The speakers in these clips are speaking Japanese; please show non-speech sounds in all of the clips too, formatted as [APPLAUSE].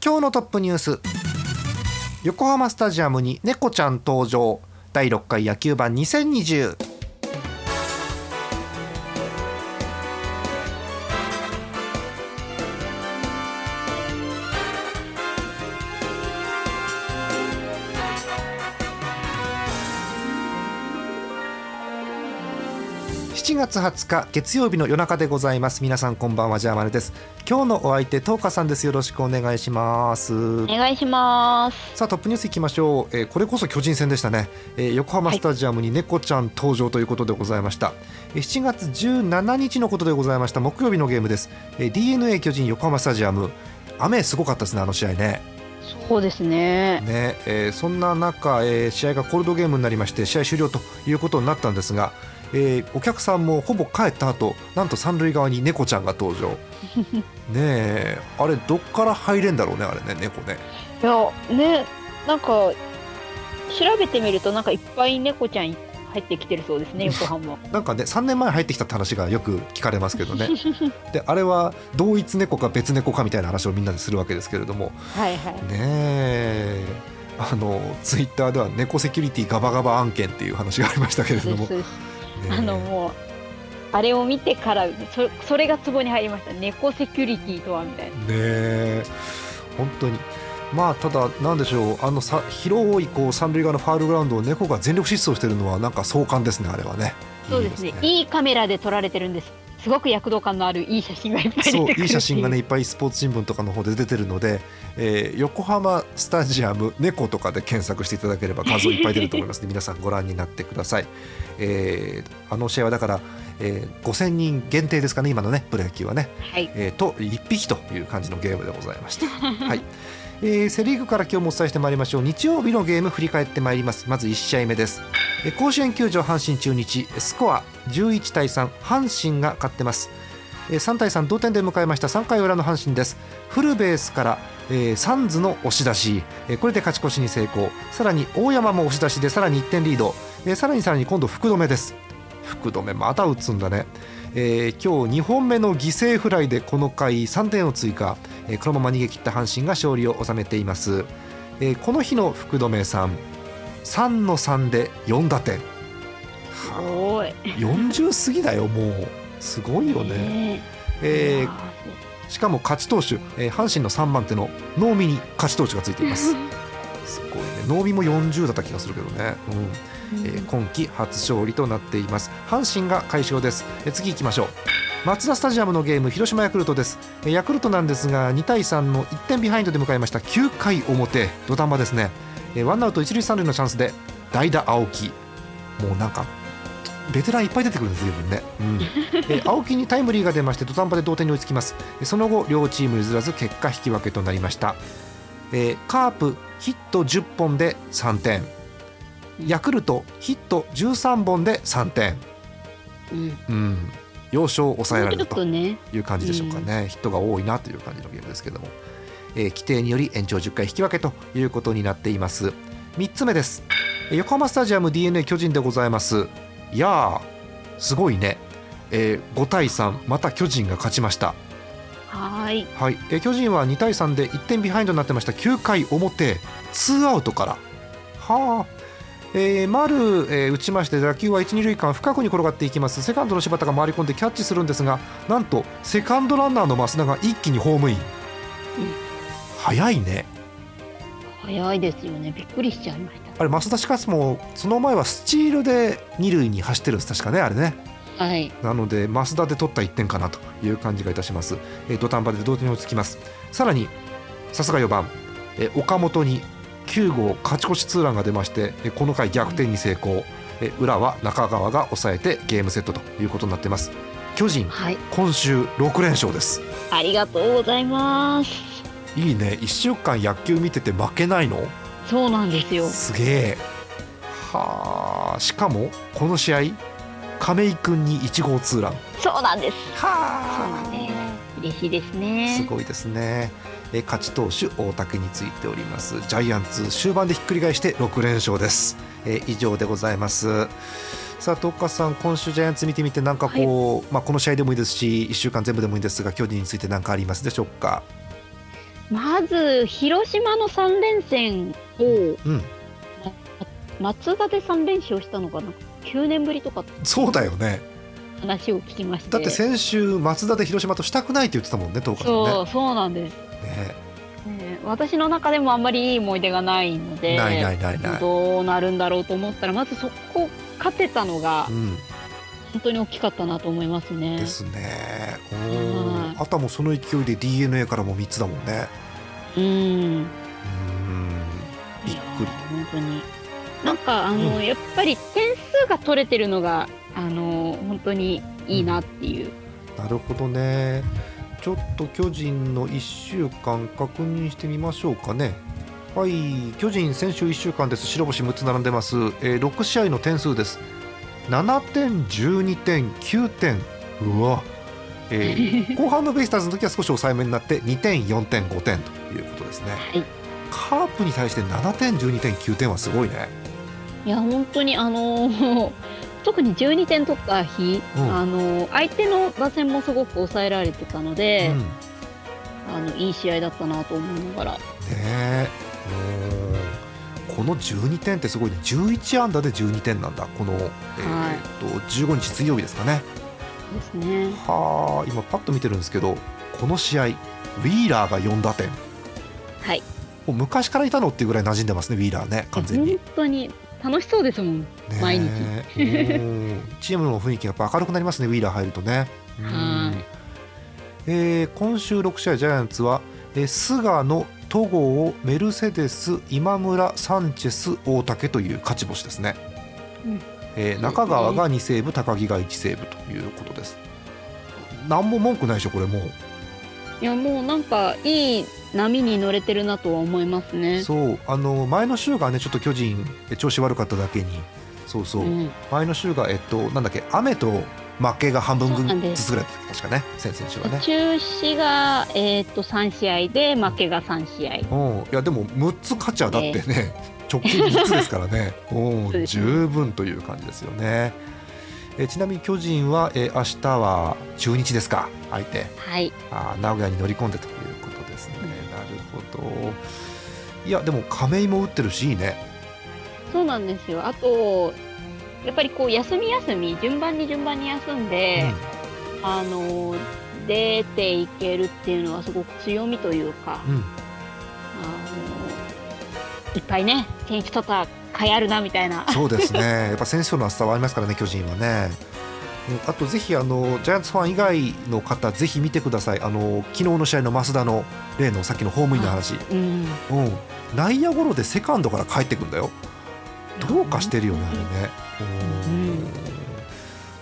今日のトップニュース。横浜スタジアムに猫ちゃん登場。第6回野球盤2020 7月20日月曜日の夜中でございます。皆さんこんばんはジャーマネです。今日のお相手トーカさんです。よろしくお願いします。お願いします。さあトップニュースいきましょう、えーこれこそ巨人戦でしたね、えー横浜スタジアムに猫ちゃん登場ということでございました、えー7月17日のことでございました。木曜日のゲームです、えー DNA 巨人横浜スタジアム。雨すごかったですねあの試合ね。そうですね。ね、えーそんな中、えー試合がコールドゲームになりまして試合終了ということになったんですが、えーお客さんもほぼ帰った後なんと三塁側に猫ちゃんが登場。[LAUGHS] ねえあれどっから入れんだろうねあれね猫ね。いやねなんか調べてみるとなんかいっぱい猫ちゃん入ってきてるそうですね [LAUGHS] 横浜。なんかね3年前入ってきたって話がよく聞かれますけどね。[LAUGHS] であれは同一猫か別猫かみたいな話をみんなでするわけですけれども。はいはい。ねえあのツイッターでは猫セキュリティガバガバ案件っていう話がありましたけれども、あのもうあれを見てからそそれがツボに入りました。猫セキュリティとはみたいな。ねえ。本当に。まあただなんでしょう。あのさ広いこう三塁側のファールグラウンドを猫が全力疾走してるのはなんか壮観ですねあれはね。そうですね。いいカメラで撮られてるんですすごく躍動感のあるいい写真がいっぱい出てくるってそういい写真がねいっぱいスポーツ新聞とかの方で出てるので、えー横浜スタジアム猫とかで検索していただければ画像いっぱい出ると思いますので [LAUGHS] 皆さんご覧になってください、えーあの試合はだから、えー5000人限定ですかね今のねプロ野球はね。はい。えーと1匹という感じのゲームでございました。[LAUGHS] はいえーセ・リーグから今日もお伝えしてまいりましょう。日曜日のゲーム振り返ってまいります。まず1試合目です、えー甲子園球場阪神中日スコア11対3阪神が勝ってます、えー3対3同点で迎えました。3回裏の阪神です。フルベースから、えーサンズの押し出し、えーこれで勝ち越しに成功。さらに大山も押し出しでさらに1点リード、えーさらにさらに今度福留です。福留また打つんだね。えー今日2本目の犠牲フライでこの回3点を追加、えーこのまま逃げ切った阪神が勝利を収めています、えーこの日の福留さん3の3で4打点。すごい。40過ぎだよもう。すごいよね、ねえ。ーいやしかも勝ち投手、えー阪神の3番手の能見に勝ち投手がついています。[LAUGHS] すごいね。能見も40だった気がするけどね、うんえー今季初勝利となっています。阪神が快勝です、えー次行きましょう。マツダスタジアムのゲーム広島ヤクルトです。えーヤクルトなんですが2対3の1点ビハインドで迎えました。9回表土壇場ですね。えーワンアウト一塁三塁のチャンスで代打青木。もうなんかベテランいっぱい出てくるんです随分ね、うん。えー [LAUGHS] 青木にタイムリーが出まして土壇場で同点に追いつきます。えーその後両チーム譲らず結果引き分けとなりました、えーカープヒット10本で3点ヤクルトヒット13本で3点、うん。うん、要所を抑えられるという感じでしょうかね、ヒットが多いなという感じのゲームですけども、えー規定により延長10回引き分けということになっています。3つ目です。えー横浜スタジアム d n a 巨人でございます。いやーすごいね、えー5対3また巨人が勝ちました。はーい。はい、えー巨人は2対3で1点ビハインドになってました。9回表ツーアウトから。はあえー丸、えー打ちまして打球は一二塁間深くに転がっていきます。セカンドの柴田が回り込んでキャッチするんですがなんとセカンドランナーの増田が一気にホームイン、早いね。早いですよね。びっくりしちゃいました。あれ増田しかしもその前はスチールで二塁に走ってるんです。確かねあれね。はい。なので増田で取った1点かなという感じがいたします、えー土壇場で同点に追いつきます。さらにさすが4番、えー岡本に9号勝ち越しツーランが出ましてえーこの回逆転に成功、えー裏は中川が抑えてゲームセットということになっています。巨人はい。今週6連勝です。ありがとうございます。いいね。1週間野球見てて負けないの？そうなんですよ。すげえ。はあ。しかもこの試合亀井君に1号ツーラン。そうなんです。そうはなんです。嬉しいですすね。ごいですねえ勝ち投手大竹についております。ジャイアンツ終盤でひっくり返して6連勝です。え以上でございます。さあ東川さん今週ジャイアンツ見てみてなんかこう、まあこの試合でもいいですし1週間全部でもいいんですが巨人について何かありますでしょうか？まず広島の3連戦をうん。松田で3連勝したのかな？9年ぶりとか。そうだよね。話を聞きまして。だって先週松田で広島としたくないって言ってたもんね東川さんね。そうそうなんです。ね。ね私の中でもあんまりいい思い出がないのでないないないない。どうなるんだろうと思ったらまずそこ勝てたのがうん。本当に大きかったなと思いますね。ですね。あとはもうその勢いで d n a からも3つだもんね。うん。うん。びっくり。本当に。なんかあの、うやっぱり点数が取れてるのがあの本当にいいなっていう、なるほどねちょっと巨人の1週間確認してみましょうかね。はい巨人先週1週間です。白星6つ並んでます、えー6試合の点数です。7点12点9点。うわ、えー [LAUGHS] 後半のベイスターズの時は少し抑えめになって2点4点5点ということですね。はい。カープに対して7点12点9点はすごいね。いや本当にあの特に12点取った日、うん。あの相手の打線もすごく抑えられてたので、うん。あのいい試合だったなと思いながら。ねこの12点ってすごいね。11安打で12点なんだ。この、えーっと15日水曜日ですかね。ですね。はあ今パッと見てるんですけどこの試合ウィーラーが4打点。はい。もう昔からいたのっていうぐらい馴染んでますねウィーラーね完全に、本当に楽しそうですもん。ね毎日。チームの雰囲気がやっぱ明るくなりますねウィーラー入るとね。うん。はいえー今週6試合ジャイアンツは、えー菅野戸郷メルセデス今村サンチェス大竹という勝ち星ですね、うん。えー中川が2セーブ高木が1セーブということです。何も文句ないでしょこれもういやもうなんかいい波に乗れてるなとは思いますね。そうあの前の週がねちょっと巨人え調子悪かっただけに。そうそう、うん。前の週がえっとなんだっけ雨と負けが半分ずつぐらい確かね先々週はね。中止が、えー、と3試合で負けが3試合。うん、いやでも6つ勝ちゃだってね、直近3つですからね。[LAUGHS] うん。そうですね。十分という感じですよね。えちなみに巨人は、え明日は中日ですか？相手。はい。あー名古屋に乗り込んでということですね、なるほど。いやでも亀井も打ってるしいいね。そうなんですよ。あと、やっぱりこう休み休み、順番に順番に休んで、あの、出ていけるっていうのはすごく強みというか、うん、うんあの、いっぱいね、選手とった甲斐あるなみたいな。そうですね。やっぱ選手層の厚さはありますからね巨人はね。うんあとぜひあのジャイアンツファン以外の方ぜひ見てください。あの昨日の試合の増田の例のさっきのホームインの話、うん。うん、内野ゴロでセカンドから帰ってくんだよ。どうかしてるよねあれね。うん。うん。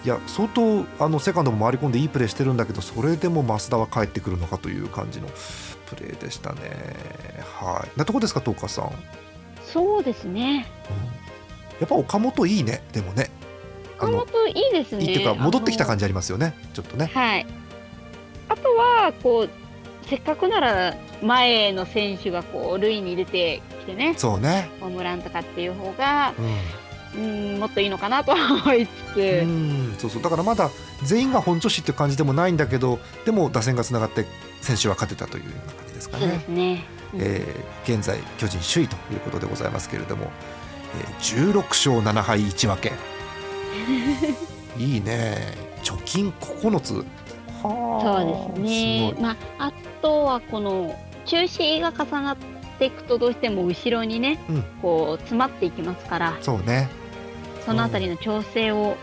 いや相当あのセカンドも回り込んでいいプレーしてるんだけどそれでも増田は帰ってくるのかという感じのプレーでしたね。はい。なとこですか東川さんそうですね。やっぱ岡本いいねでもね岡本いいですね。いいっていうか戻ってきたじ。感じありますよねちょっとねはい。あとは、こう、せっかくなら前の選手がこう塁に出てきてね、そうねホームランとかっていう方が、うんうん、もっといいのかなとは思いつつ、うんそうそうだからまだ全員が本調子っていう感じでもないんだけどでも打線がつながって選手は勝てたというような感じですかそうでね。すね。うんえー現在巨人首位ということでございますけれども、えー16勝7敗1分け。[LAUGHS] いいね。貯金9つ。はあ。そうですね。まあ、あとはこの中止が重なっていくとどうしても後ろにね、うん。こう詰まっていきますから、そうね。そのあたりの調整を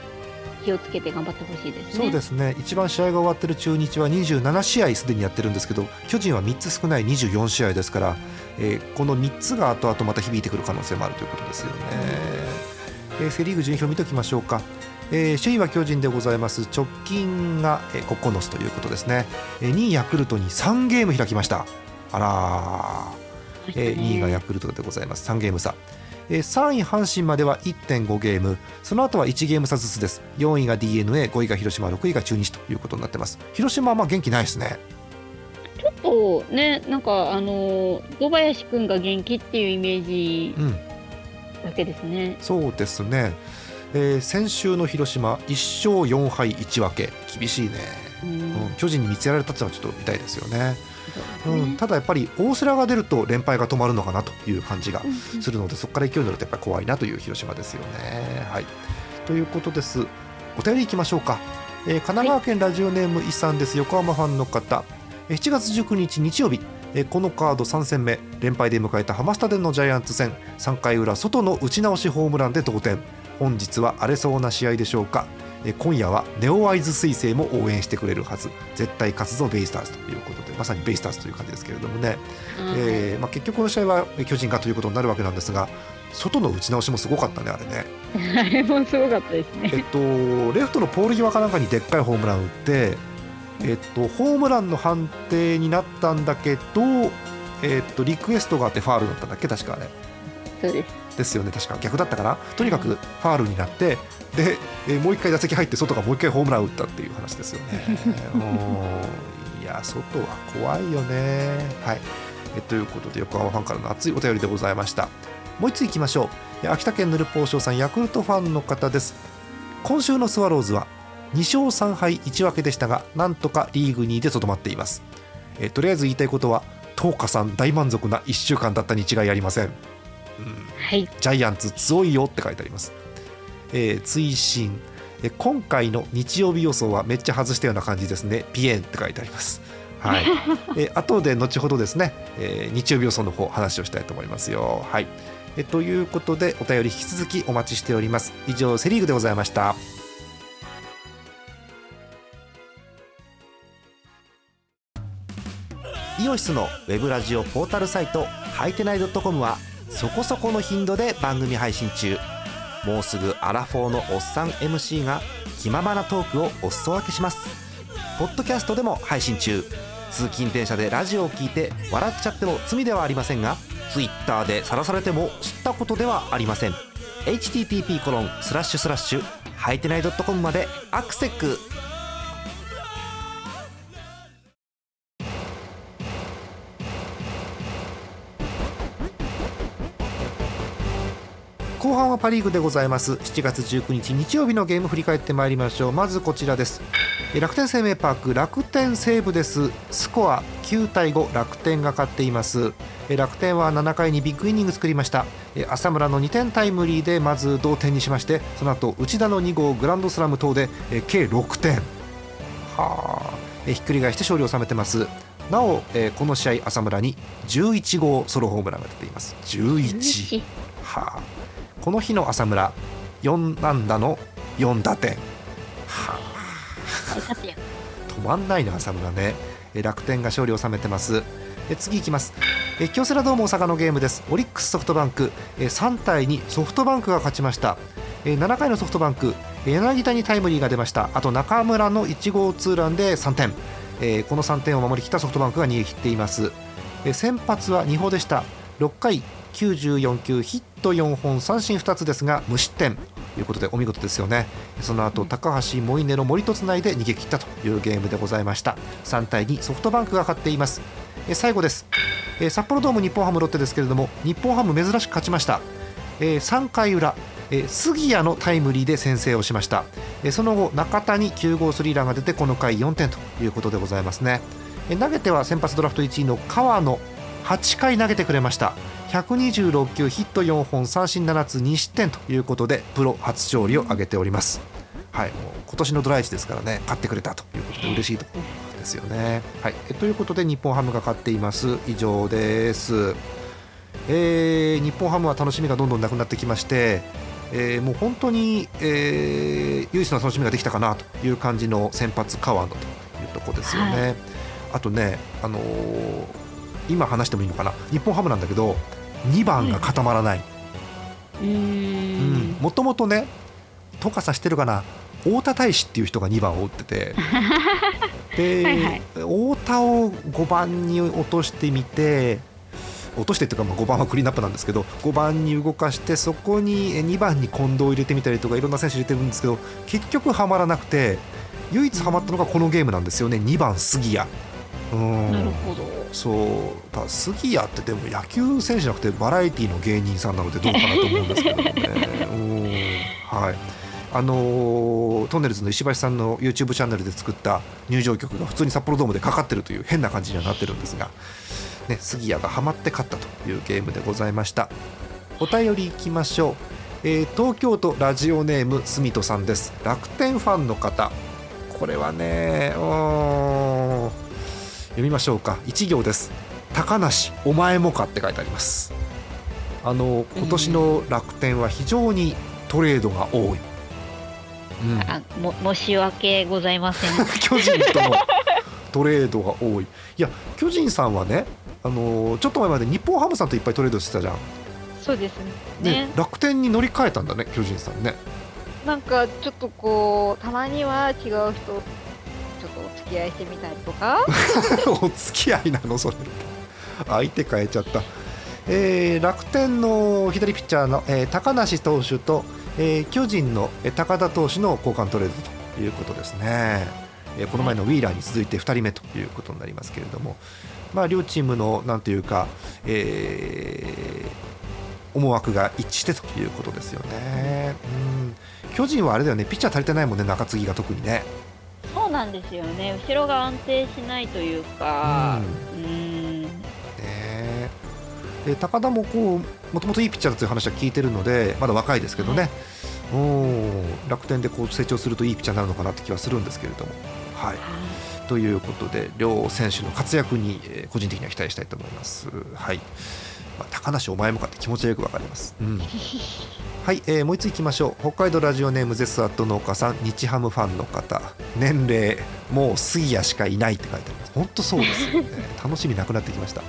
気をつけて頑張ってほしいですね。そうですね。一番試合が終わってる中日は27試合すでにやってるんですけど巨人は3つ少ない24試合ですから、えーこの3つが後々また響いてくる可能性もあるということですよね、えーセ・リーグ順位表見ておきましょうか、えー首位は巨人でございます。直近が、えー9つということですね、えー2位ヤクルトに3ゲーム開きました。あら、えー、2位。がヤクルトでございます。3ゲーム差、えー、3位阪神までは1.5ゲーム。その後は1ゲーム差ずつです。4位が d n a 5位が広島6位が中日ということになってます。広島はまあ元気ないですね。ちょっとねなんかあの堂林君が元気っていうイメージだけですね、うん、そうですね。えー、先週の広島1勝4敗1分け。厳しいね、うん、うん、巨人に見つけられたっていうのはちょっと痛いですよね。うん、ただやっぱり大瀬良が出ると連敗が止まるのかなという感じがするので、そこから勢いに乗るとやっぱり怖いなという広島ですよね。はい、ということです。お便りいきましょうか、えー、神奈川県ラジオネームいさんです。横浜ファンの方。7月19日日曜日。このカード3戦目連敗で迎えたハマスタでのジャイアンツ戦。3回裏外の打ち直しホームランで同点。本日は荒れそうな試合でしょうか今夜はネオワイズ彗星も応援してくれるはず。絶対勝つぞベイスターズということでまさにベイスターズという感じですけれどもね、うん、えー、まあ、結局この試合は巨人がということになるわけなんですが外の打ち直しもすごかったねあれね。あれもすごかったですね。えっとレフトのポール際かなんかにでっかいホームラン打ってえっとホームランの判定になったんだけどえっとリクエストがあってファールだったんだっけ確かあれそうです。ですよね確か。逆だったかな。とにかくファールになってで、えー、もう一回打席入って外がもう一回ホームラン打ったっていう話ですよね。[LAUGHS] いや外は怖いよね。はい。えということで横浜ファンからの熱いお便りでございました。もう一ついきましょう。秋田県ぬるぽうしょうさんヤクルトファンの方です。今週のスワローズは2勝3敗1分けでしたがなんとかリーグ2位でとどまっています。えとりあえず言いたいことは東花さん大満足な1週間だったに違いありません。はい、ジャイアンツ強いよって書いてあります、えー、追伸。え今回の日曜日予想はめっちゃ外したような感じですね。ピエンって書いてあります。はい、[LAUGHS] え後で後ほどですね、えー、日曜日予想の方話をしたいと思いますよ。はい。えということでお便り引き続きお待ちしております。以上セリーグでございました。イオシスのウェブラジオポータルサイトハイテナイドットコムはそこそこの頻度で番組配信中もうすぐアラフォーのおっさん MC が気ままなトークをお裾分けします。ポッドキャストでも配信中。通勤電車でラジオを聞いて笑っちゃっても罪ではありませんが Twitter で晒されても知ったことではありません。http コロンスラッシュスラッシュはいてない .com までアクセック。はパ・リーグでございます。7月19日日曜日のゲーム振り返ってまいりましょう。まずこちらです。楽天生命パーク楽天西武です。スコア9対5楽天が勝っています。楽天は7回にビッグイニング作りました。浅村の2点タイムリーでまず同点にしましてその後内田の2号グランドスラム等で計6点。はあ。ひっくり返して勝利を収めてます。なおこの試合浅村に11号ソロホームランが出ています。11はあこの日の浅村4安打の4打点。はあ。止まんないな浅村ね。楽天が勝利を収めてます。次いきます。京セラドーム大阪のゲームです。オリックスソフトバンク。3対2ソフトバンクが勝ちました。7回のソフトバンク。柳田にタイムリーが出ました。あと中村の1号ツーランで3点。この3点を守りきったソフトバンクが逃げ切っています。先発は2歩でした。6回94球ヒット4本三振2つですが無失点ということでお見事ですよね。その後高橋モイネの森とつないで逃げ切ったというゲームでございました。3対2ソフトバンクが勝っています。最後です。札幌ドーム日本ハムロッテですけれども日本ハム珍しく勝ちました。3回裏杉谷のタイムリーで先制をしました。その後中田に9号スリーランが出てこの回4点ということでございますね。投げては先発ドラフト1位の川野8回投げてくれました。126球ヒット4本三振7つ2失点ということでプロ初勝利を挙げております。はいもう今年のドライチですからね勝ってくれたということで嬉しいところですよね。はいえということで日本ハムが勝っています。以上です。えー、日本ハムは楽しみがどんどんなくなってきましてえー、もう本当に、えー、唯一の楽しみができたかなという感じの先発川野というところですよね。はい、あとね、あのー、今話してもいいのかな。日本ハムなんだけど2番が固まらない。もともとね、とかさしてるかな、太田大使っていう人が2番を打ってて。[LAUGHS] で、はいはい。太田を5番に落としてみて落としてっていうかまあ5番はクリーンアップなんですけど5番に動かしてそこにえ2番に近藤を入れてみたりとかいろんな選手入れてるんですけど結局はまらなくて唯一はまったのがこのゲームなんですよね。2番杉谷。うん。なるほど。そうだ杉谷ってでも野球選手じゃなくてバラエティーの芸人さんなのでどうかなと思うんですけどね。うん。はい。あのートンネルズの石橋さんの YouTube チャンネルで作った入場曲が普通に札幌ドームでかかってるという変な感じにはなってるんですが、ね、杉谷がハマって勝ったというゲームでございました。お便りいきましょう、えー東京都ラジオネームすみとさんです。楽天ファンの方。これはねうー。ん読みましょうか。一行です。高梨お前もかって書いてあります。あの今年の楽天は非常にトレードが多い、うん、あも申し訳ございません。[LAUGHS] 巨人とのトレードが多い。いや巨人さんはねあのちょっと前まで日本ハムさんといっぱいトレードしてたじゃん、そうですね。ね楽天に乗り換えたんだね巨人さんね。なんかちょっとこうたまには違う人ちょっとお付き合いしてみたりとか？[LAUGHS] お付き合いなの？それ。相手変えちゃった、えー楽天の左ピッチャーの、えー高梨投手と、えー巨人の高田投手の交換トレードということですね、えーこの前のウィーラーに続いて2人目ということになりますけれども、まあ、両チームのなんというか、えー思惑が一致してということですよね、うん、巨人はあれだよね。ピッチャー足りてないもんね。中継ぎが特にね。そうなんですよね。後ろが安定しないというか、うん、ねで高田もこうもともといいピッチャーだという話は聞いてるのでまだ若いですけどね、うん。楽天でこう成長するといいピッチャーになるのかなって気はするんですけれども。はい、ということで両選手の活躍に、えー個人的には期待したいと思います。はいまあ、高梨お前もかって気持ちはよくわかります。うん。[LAUGHS] はい、えーもう一ついきましょう。北海道ラジオネームゼスアット農家さん日ハムファンの方。年齢もう杉谷しかいないって書いてあります。本当そうですよね。[LAUGHS] 楽しみなくなってきました、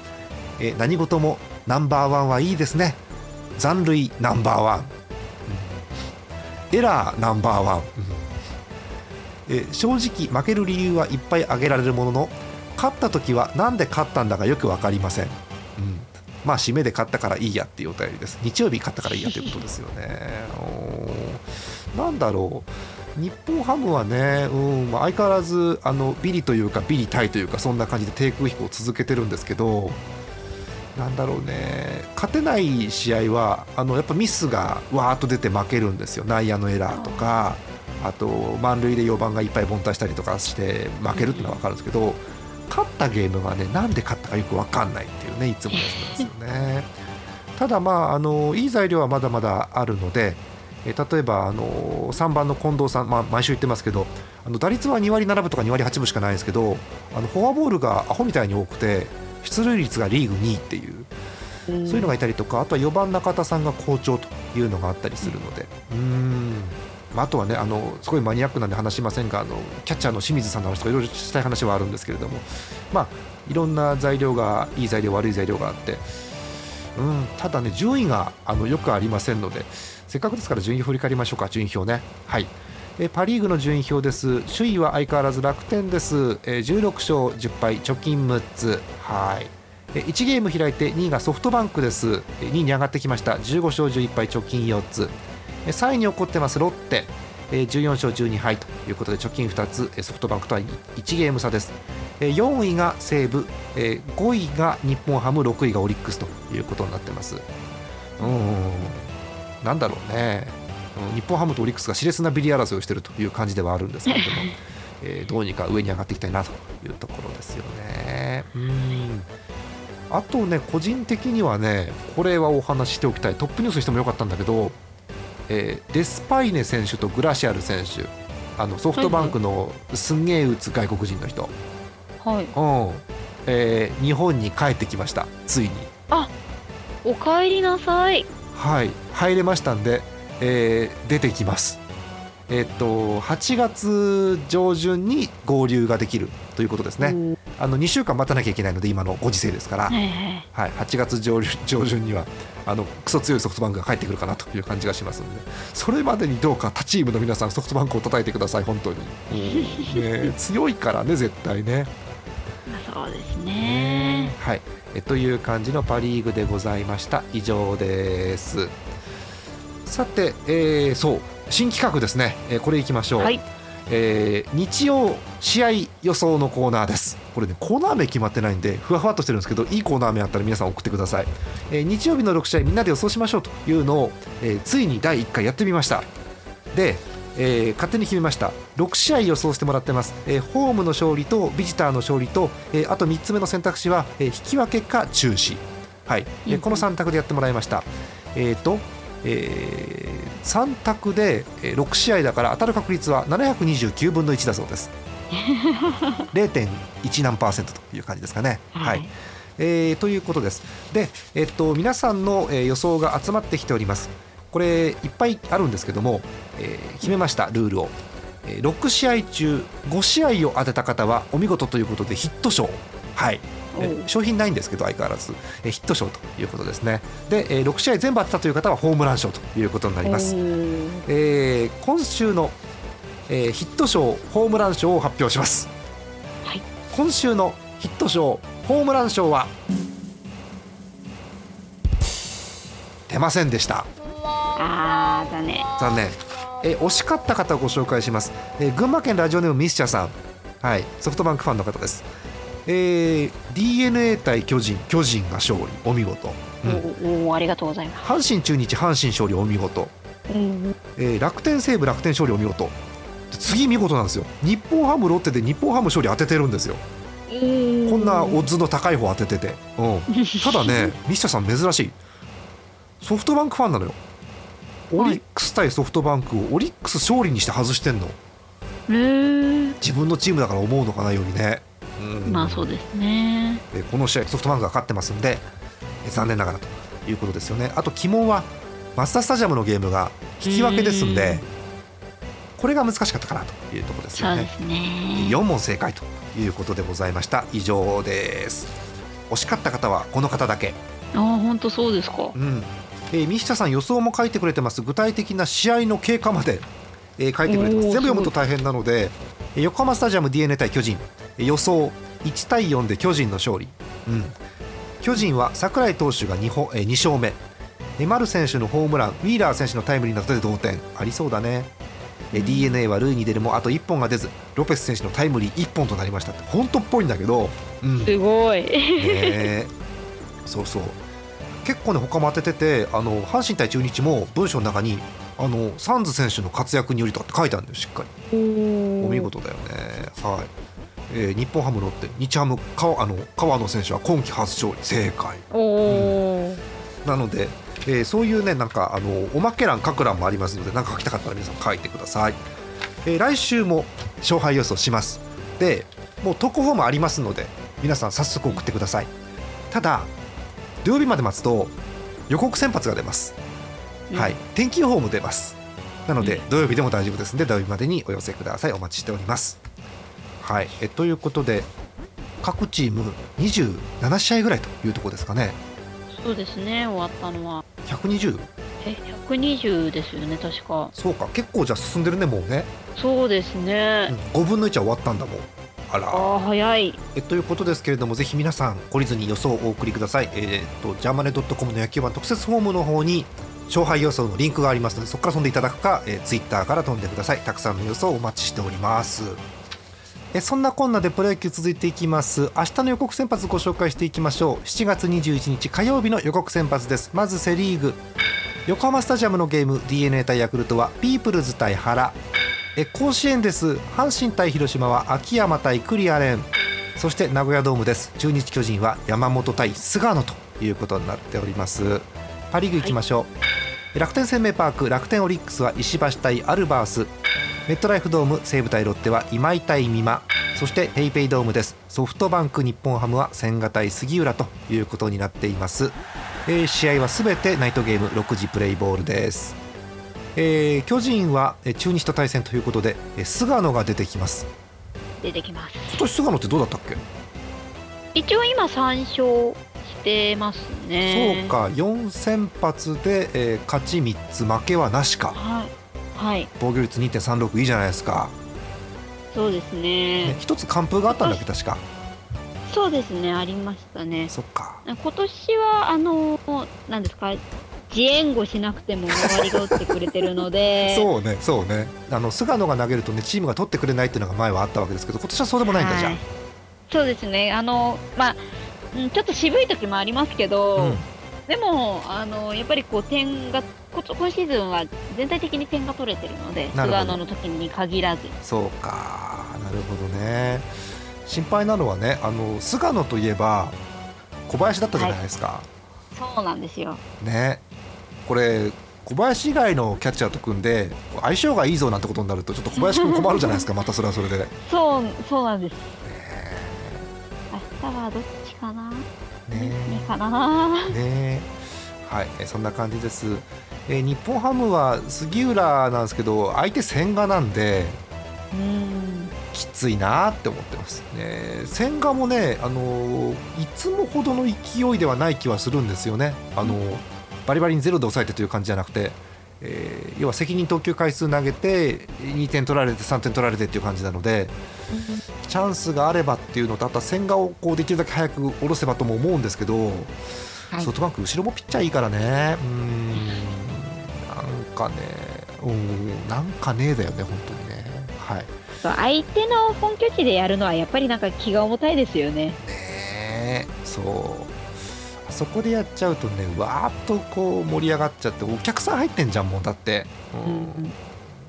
えー何事もナンバーワンはいいですね。残塁ナンバーワン、うん。エラーナンバーワン、うん。えー正直負ける理由はいっぱい挙げられるものの勝った時はなんで勝ったんだかよく分かりません、うんまあ締めで勝ったからいいやっていうお便りです。日曜日勝ったからいいやということですよね。[LAUGHS] なんだろう。日本ハムはね、うんまあ、相変わらずあのビリというかビリタイというかそんな感じで低空飛行を続けてるんですけどなんだろうね。勝てない試合はあのやっぱミスがわーっと出て負けるんですよ。内野のエラーとかあと満塁で4番がいっぱい凡退したりとかして負けるっていうのは分かるんですけど勝ったゲームはねなんで勝ったかよく分かんないっていうねいつものやつなんですよね。[LAUGHS] ただまああのいい材料はまだまだあるのでえー例えばあの3番の近藤さん、まあ、毎週言ってますけどあの打率は2割7分とか2割8分しかないんですけどあのフォアボールがアホみたいに多くて出塁率がリーグ2位っていうそういうのがいたりとかあとは4番中田さんが好調というのがあったりするので。うーん、まあ、あとはねあのすごいマニアックなんで話しませんがあのキャッチャーの清水さんの話とかいろいろしたい話はあるんですけれどもまあいろんな材料がいい材料悪い材料があってうん、ただね順位があのよくありませんのでせっかくですから順位振り返りましょうか順位表ね。はい。えパ・リーグの順位表です。首位は相変わらず楽天です、え16勝10敗貯金6つ。はい。1ゲーム開いて2位がソフトバンクです。2位に上がってきました。15勝11敗貯金4つ。3位に起こってます。ロッテ。えー14勝12敗ということで貯金2つ。えーソフトバンクとは1ゲーム差です。えー4位が西武、えー5位が日本ハム。6位がオリックスということになってます。うん。なんだろうね。うん。日本ハムとオリックスが熾烈なビリ争いをしているという感じではあるんですけれども、[LAUGHS] えーどうにか上に上がっていきたいなというところですよね。うん。あとね個人的にはねこれはお話ししておきたい。トップニュースにしてもよかったんだけど、えーデスパイネ選手とグラシアル選手あのソフトバンクのすんげえ打つ外国人の人、はい。うん。えー日本に帰ってきましたついに。お帰りなさい。はい。入れましたんで、えー出てきます。えっと8月上旬に合流ができるということですね、うん。あの2週間待たなきゃいけないので今のご時世ですから、はいはい。はい、8月上旬上旬にはあのクソ強いソフトバンクが帰ってくるかなという感じがしますので。それまでにどうか他チームの皆さんソフトバンクを叩いてください本当に、う [LAUGHS] んね、強いからね絶対ね。そうですね。はい、えという感じのパ・リーグでございました。以上です。さて、えーそう。新企画ですね、えーこれいきましょう、はい。えー日曜試合予想のコーナーです。これねコーナー名決まってないんでふわふわっとしてるんですけどいいコーナー名あったら皆さん送ってください、えー日曜日の6試合みんなで予想しましょうというのを、えーついに第1回やってみました。で、えー勝手に決めました。6試合予想してもらってます、えーホームの勝利とビジターの勝利と、えーあと3つ目の選択肢は、えー引き分けか中止。はい、えこの3択でやってもらいました。えっ、とえ3択でえー6試合だから当たる確率は729分の1だそうです [LAUGHS] 0.1何パーセントという感じですかね。はい、えーということです。で、えっと、皆さんの、えー予想が集まってきております。これいっぱいあるんですけども、えー決めましたルールを、えー6試合中5試合を当てた方はお見事ということでヒット賞はい商品ないんですけど相変わらず、えーヒット賞ということですね。で、えー6試合全部当てたという方はホームラン賞ということになります。えー今週の、えーヒット賞ホームラン賞を発表します、はい。今週のヒット賞ホームラン賞は出ませんでした。あーだね。残念、えー惜しかった方をご紹介します、えー群馬県ラジオネームミスチャさん。はい。ソフトバンクファンの方ですえー、DNA 対巨人巨人が勝利お見事、うん。おおありがとうございます。阪神中日阪神勝利お見事。うん。えー楽天西武楽天勝利お見事。で次見事なんですよ。日本ハムロッテで日本ハム勝利当ててるんですよ。こんなオッズの高い方当ててて、うん、ただね [LAUGHS] ミスチャさん珍しい。ソフトバンクファンなのよ。オリックス対ソフトバンクをオリックス勝利にして外してんの。自分のチームだから思うのかなよりね、うんまあそうですね。えーこの試合ソフトバンクが勝ってますんでえー残念ながらということですよね。あと鬼門はマツダスタジアムのゲームが引き分けですんでこれが難しかったかなというところですよね。すね。4問正解ということでございました。以上です。惜しかった方はこの方だけ、あー本当そうですか。う。ん。えー、西田さん予想も書いてくれてます。具体的な試合の経過まで、えー書いてくれてます。全部読むと大変なのでえー横浜スタジアム d n a 対巨人。えー予想1対4で巨人の勝利、うん、巨人は櫻井投手が 2, 本、えー2勝目。えー丸選手のホームランウィーラー選手のタイムリーなどで同点。ありそうだね。えー d n a は塁に出るもあと1本が出ずロペス選手のタイムリー1本となりましたって。本当っぽいんだけど、うん、すごい。ねそうそう。結構ね他も当てててあの阪神対中日も文章の中にあのサンズ選手の活躍によりとかって書いてあるんだよしっかり。おお見事だよね。はい、えー日本ハムロッテ日ハム川あの川野選手は今季初勝利正解。おお。なので、えーそういうねなんかあのおまけ欄書く欄もありますので何か書きたかったら皆さん書いてください、えー来週も勝敗予想します。でもう投稿フォームありますので皆さん早速送ってください。ただ土曜日まで待つと予告先発が出ます、うん。はい。天気予報も出ます。なので土曜日でも大丈夫ですので土曜日までにお寄せください。お待ちしておりますはいえということで各チーム27試合ぐらいというところですかねそうですね。終わったのは。120え、120ですよね、確か。そうか結構じゃあ進んでるねもうね、そうですね。5分の1は終わったんだもんあらああ、早い。えということですけれどもぜひ皆さん懲りずに予想をお送りくださいえーっとジャーマネドットコムの野球版特設フォームの方に勝敗予想のリンクがありますのでそこから飛んでいただくか、えー、ツイッターから飛んでくださいたくさんの予想をお待ちしておりますえそんなこんなでプロ野球続いていきます。明日の予告先発ご紹介していきましょう。7月21日火曜日の予告先発です。まずセ・リーグ。横浜スタジアムのゲーム d n a 対ヤクルトはピープルズ対原え甲子園です。阪神対広島は秋山対クリアレン。そして名古屋ドームです。中日巨人は山本対菅野ということになっております。パ・リーグ行きましょう、楽天生命パーク楽天オリックスは石橋対アルバースメットライフドーム西武対ロッテは今井対美馬そしてペイペイドームです。ソフトバンク日本ハムは千賀対杉浦ということになっています、えー試合はすべてナイトゲーム6時プレイボールです。えー巨人はえー中日と対戦ということでえー菅野が出てきます。出てきます。今年菅野ってどうだったっけ、一応今3勝してますね。そうか4先発で、えー勝ち3つ負けはなしか。はいはい。防御率2.36いいじゃないですか、そうですね。ね、一つ完封があったんだっけ確か。そうですねありましたね。そっか。今年はあのなんですか自援護しなくても周りが打ってくれてるので。[LAUGHS] そうねそうね。あの菅野が投げるとねチームが取ってくれないっていうのが前はあったわけですけど今年はそうでもないんだじゃはいそうですね。あのまあうんちょっと渋い時もありますけど、うんでもあのやっぱりこう点がこ今シーズンは全体的に点が取れてるので菅野の時に限らず。そうか。なるほどね。心配なのはねあの菅野といえば小林だったじゃないですか、そうなんですよ。ね。これ小林以外のキャッチャーと組んで相性がいいぞなんてことになるとちょっと小林君困るじゃないですか [LAUGHS] またそれはそれで、ねそうそうなんです。明日はどっちかな？ね。いいかな。ね。はいえそんな感じです、えー日本ハムは杉浦なんですけど相手千賀なんでうん。きついなって思ってます、ね、千賀もね、あのーいつもほどの勢いではない気はするんですよね、あのーバリバリにゼロで抑えてという感じじゃなくて、えー要は責任投球回数投げて2点取られて3点取られてっていう感じなのでチャンスがあればっていうのとあとは千賀をこうできるだけ早く下ろせばとも思うんですけど、はい。ソフトバンク後ろもピッチャーいいからね。うーん。なんかねうんなんかねえだよね本当にね。はい。相手の本拠地でやるのはやっぱりなんか気が重たいですよね。ねえそう。あそこでやっちゃうとねわーっとこう盛り上がっちゃってお客さん入ってんじゃんもうだって、うんうん。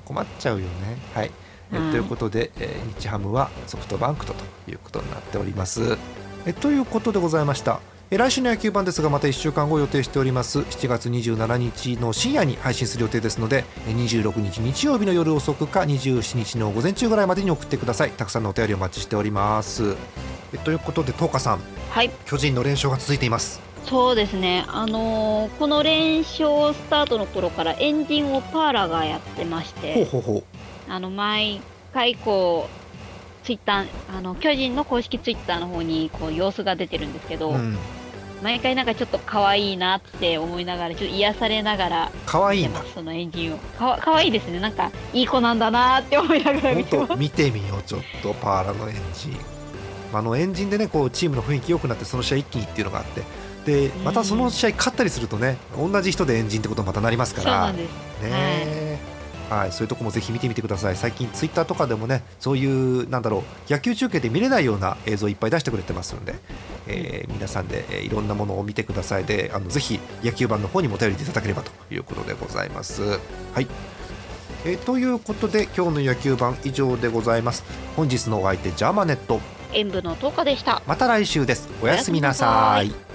困っちゃうよね。はい、えはいということで、えー日ハムはソフトバンクとということになっております。えということでございました。え来週の野球版ですがまた1週間後予定しております。7月27日の深夜に配信する予定ですのでえ26日日曜日の夜遅くか27日の午前中ぐらいまでに送ってください。たくさんのお便りお待ちしております。えということで東花さん。はい。巨人の連勝が続いていますそうですね。あのーこの連勝スタートの頃からエンジンをパーラがやってましほうてほうほあの毎回こうツイッターあの巨人の公式ツイッターの方にこう様子が出てるんですけど、う、うん、毎回なんかちょっと可愛いなって思いながらちょっと癒されながら可愛いんだ見てますそのエンジンを。かわ可愛いですね。なんかいい子なんだなって思いながら見てます。本当見てみようちょっとパーラのエンジン。あのエンジンでねこうチームの雰囲気良くなってその試合一気にっていうのがあってでまたその試合勝ったりするとね同じ人でエンジンってことにまたなりますから。ね。はい、そういうとこもぜひ見てみてください。最近ツイッターとかでもねそういうなんだろう野球中継で見れないような映像いっぱい出してくれてますので、えー皆さんで、えーいろんなものを見てください。であのぜひ野球版の方にもお便りいただければということでございます。はい。えーということで今日の野球版以上でございます。本日のお相手ジャーマネット。演舞の10日でした。また来週です。おやすみなさい